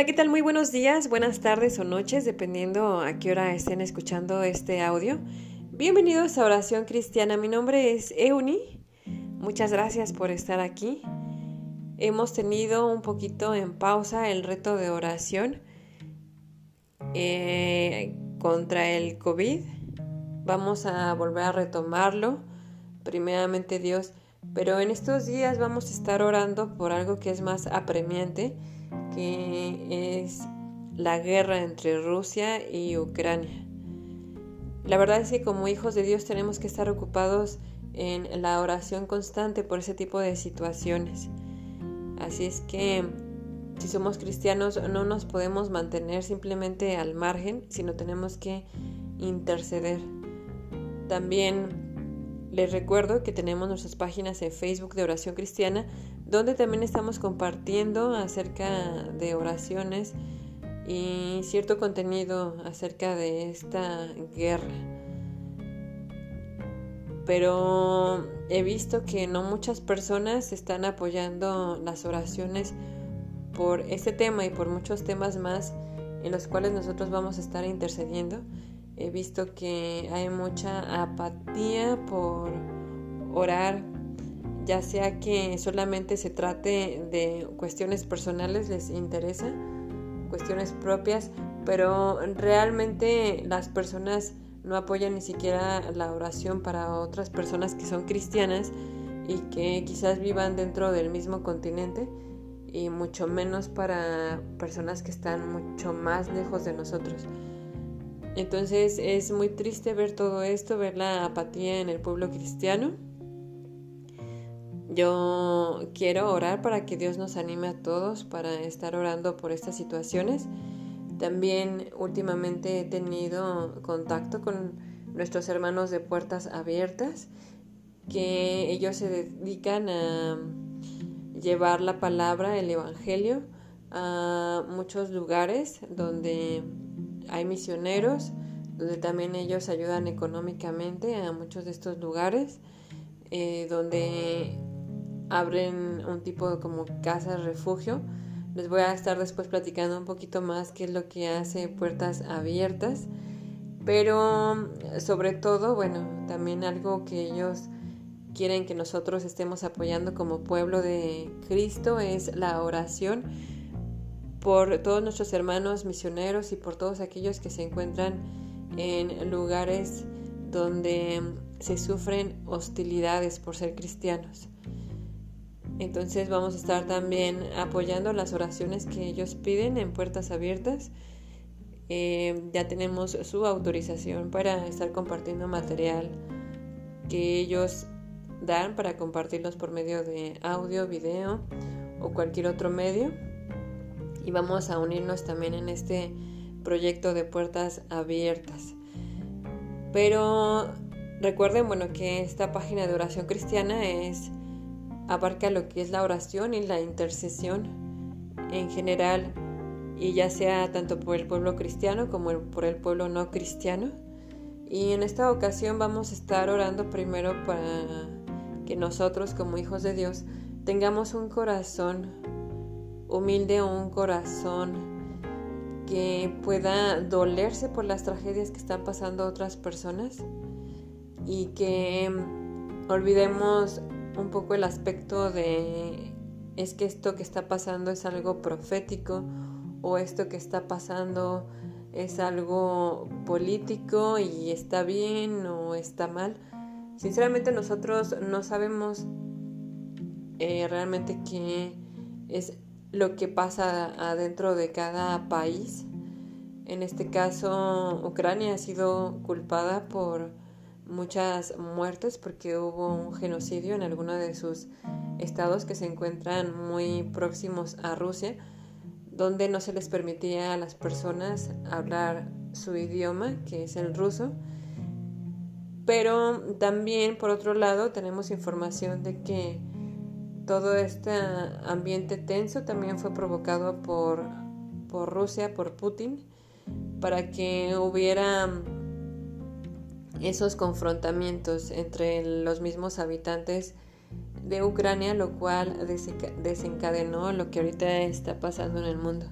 Hola, ¿qué tal? Muy buenos días, buenas tardes o noches, dependiendo a qué hora estén escuchando este audio. Bienvenidos a Oración Cristiana. Mi nombre es Euni. Muchas gracias por estar aquí. Hemos tenido un poquito en pausa el reto de oración eh, contra el COVID. Vamos a volver a retomarlo, primeramente Dios. Pero en estos días vamos a estar orando por algo que es más apremiante que es la guerra entre Rusia y Ucrania. La verdad es que como hijos de Dios tenemos que estar ocupados en la oración constante por ese tipo de situaciones. Así es que si somos cristianos no nos podemos mantener simplemente al margen, sino tenemos que interceder. También les recuerdo que tenemos nuestras páginas en Facebook de Oración Cristiana, donde también estamos compartiendo acerca de oraciones y cierto contenido acerca de esta guerra. Pero he visto que no muchas personas están apoyando las oraciones por este tema y por muchos temas más en los cuales nosotros vamos a estar intercediendo he visto que hay mucha apatía por orar, ya sea que solamente se trate de cuestiones personales, les interesa, cuestiones propias, pero realmente las personas no apoyan ni siquiera la oración para otras personas que son cristianas y que quizás vivan dentro del mismo continente y mucho menos para personas que están mucho más lejos de nosotros. Entonces es muy triste ver todo esto, ver la apatía en el pueblo cristiano. Yo quiero orar para que Dios nos anime a todos para estar orando por estas situaciones. También últimamente he tenido contacto con nuestros hermanos de puertas abiertas, que ellos se dedican a llevar la palabra, el Evangelio, a muchos lugares donde hay misioneros donde también ellos ayudan económicamente a muchos de estos lugares, eh, donde abren un tipo de como casa refugio. Les voy a estar después platicando un poquito más qué es lo que hace Puertas Abiertas, pero sobre todo, bueno, también algo que ellos quieren que nosotros estemos apoyando como pueblo de Cristo es la oración por todos nuestros hermanos misioneros y por todos aquellos que se encuentran en lugares donde se sufren hostilidades por ser cristianos. Entonces vamos a estar también apoyando las oraciones que ellos piden en puertas abiertas. Eh, ya tenemos su autorización para estar compartiendo material que ellos dan para compartirlos por medio de audio, video o cualquier otro medio y vamos a unirnos también en este proyecto de puertas abiertas. Pero recuerden, bueno, que esta página de oración cristiana es abarca lo que es la oración y la intercesión en general y ya sea tanto por el pueblo cristiano como por el pueblo no cristiano. Y en esta ocasión vamos a estar orando primero para que nosotros como hijos de Dios tengamos un corazón humilde un corazón que pueda dolerse por las tragedias que están pasando otras personas y que olvidemos un poco el aspecto de es que esto que está pasando es algo profético o esto que está pasando es algo político y está bien o está mal. Sinceramente nosotros no sabemos eh, realmente qué es lo que pasa adentro de cada país. En este caso, Ucrania ha sido culpada por muchas muertes porque hubo un genocidio en alguno de sus estados que se encuentran muy próximos a Rusia, donde no se les permitía a las personas hablar su idioma, que es el ruso. Pero también, por otro lado, tenemos información de que todo este ambiente tenso también fue provocado por, por Rusia, por Putin, para que hubiera esos confrontamientos entre los mismos habitantes de Ucrania, lo cual desencadenó lo que ahorita está pasando en el mundo.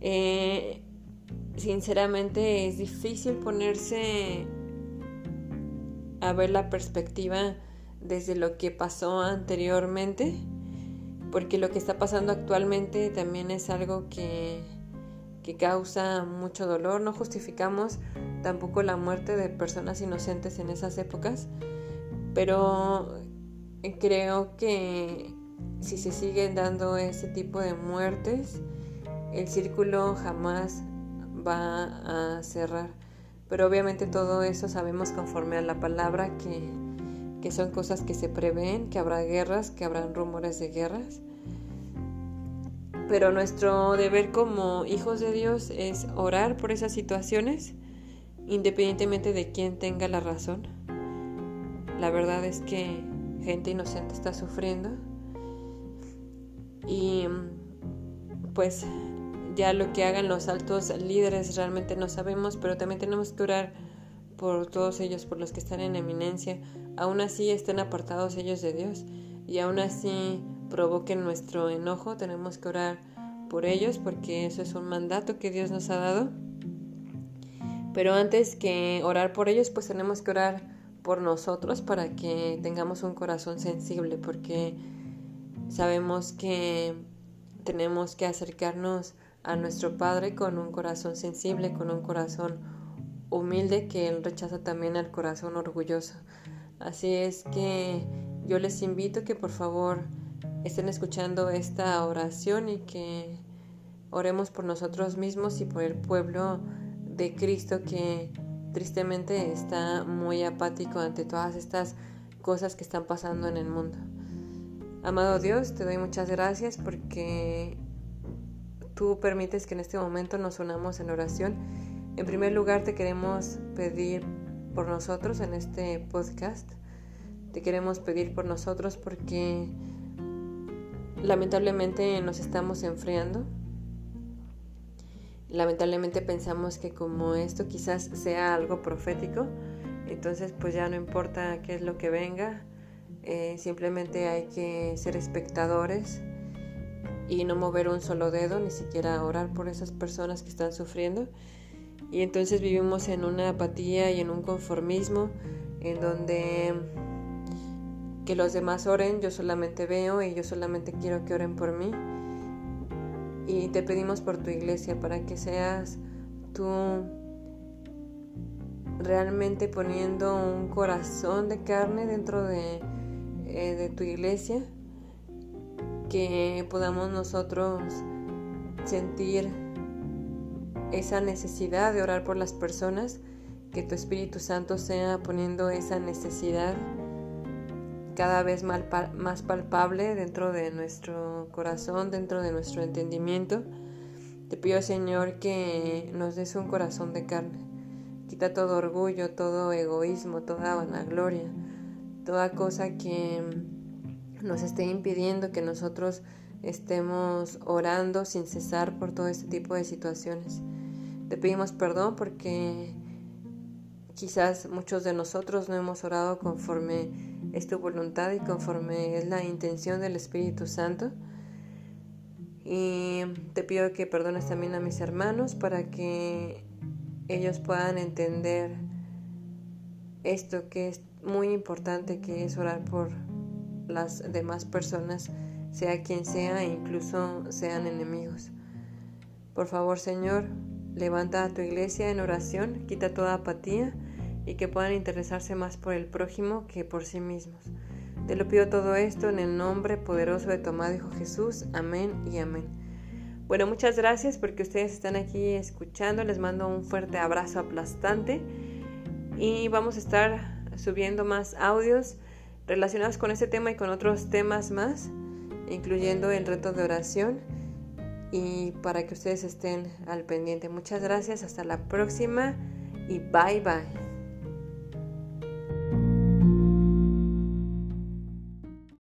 Eh, sinceramente es difícil ponerse a ver la perspectiva desde lo que pasó anteriormente, porque lo que está pasando actualmente también es algo que, que causa mucho dolor. No justificamos tampoco la muerte de personas inocentes en esas épocas, pero creo que si se siguen dando ese tipo de muertes, el círculo jamás va a cerrar. Pero obviamente todo eso sabemos conforme a la palabra que, que son cosas que se prevén, que habrá guerras, que habrán rumores de guerras. Pero nuestro deber como hijos de Dios es orar por esas situaciones, independientemente de quién tenga la razón. La verdad es que gente inocente está sufriendo y pues ya lo que hagan los altos líderes realmente no sabemos, pero también tenemos que orar por todos ellos, por los que están en eminencia. Aún así estén apartados ellos de Dios y aún así provoquen nuestro enojo, tenemos que orar por ellos porque eso es un mandato que Dios nos ha dado. Pero antes que orar por ellos, pues tenemos que orar por nosotros para que tengamos un corazón sensible, porque sabemos que tenemos que acercarnos a nuestro Padre con un corazón sensible, con un corazón humilde, que Él rechaza también al corazón orgulloso. Así es que yo les invito que por favor estén escuchando esta oración y que oremos por nosotros mismos y por el pueblo de Cristo que tristemente está muy apático ante todas estas cosas que están pasando en el mundo. Amado Dios, te doy muchas gracias porque tú permites que en este momento nos unamos en oración. En primer lugar, te queremos pedir por nosotros en este podcast. Te queremos pedir por nosotros porque lamentablemente nos estamos enfriando. Lamentablemente pensamos que como esto quizás sea algo profético, entonces pues ya no importa qué es lo que venga, eh, simplemente hay que ser espectadores y no mover un solo dedo, ni siquiera orar por esas personas que están sufriendo. Y entonces vivimos en una apatía y en un conformismo en donde que los demás oren, yo solamente veo y yo solamente quiero que oren por mí. Y te pedimos por tu iglesia para que seas tú realmente poniendo un corazón de carne dentro de, eh, de tu iglesia que podamos nosotros sentir esa necesidad de orar por las personas, que tu Espíritu Santo sea poniendo esa necesidad cada vez más palpable dentro de nuestro corazón, dentro de nuestro entendimiento. Te pido, Señor, que nos des un corazón de carne. Quita todo orgullo, todo egoísmo, toda vanagloria, toda cosa que nos esté impidiendo que nosotros estemos orando sin cesar por todo este tipo de situaciones. Te pedimos perdón porque quizás muchos de nosotros no hemos orado conforme es tu voluntad y conforme es la intención del Espíritu Santo. Y te pido que perdones también a mis hermanos para que ellos puedan entender esto que es muy importante, que es orar por las demás personas, sea quien sea, e incluso sean enemigos. Por favor, Señor, levanta a tu iglesia en oración, quita toda apatía y que puedan interesarse más por el prójimo que por sí mismos. Te lo pido todo esto en el nombre poderoso de amado Hijo Jesús. Amén y amén. Bueno, muchas gracias porque ustedes están aquí escuchando. Les mando un fuerte abrazo aplastante y vamos a estar subiendo más audios relacionados con este tema y con otros temas más, incluyendo el reto de oración y para que ustedes estén al pendiente. Muchas gracias, hasta la próxima y bye bye.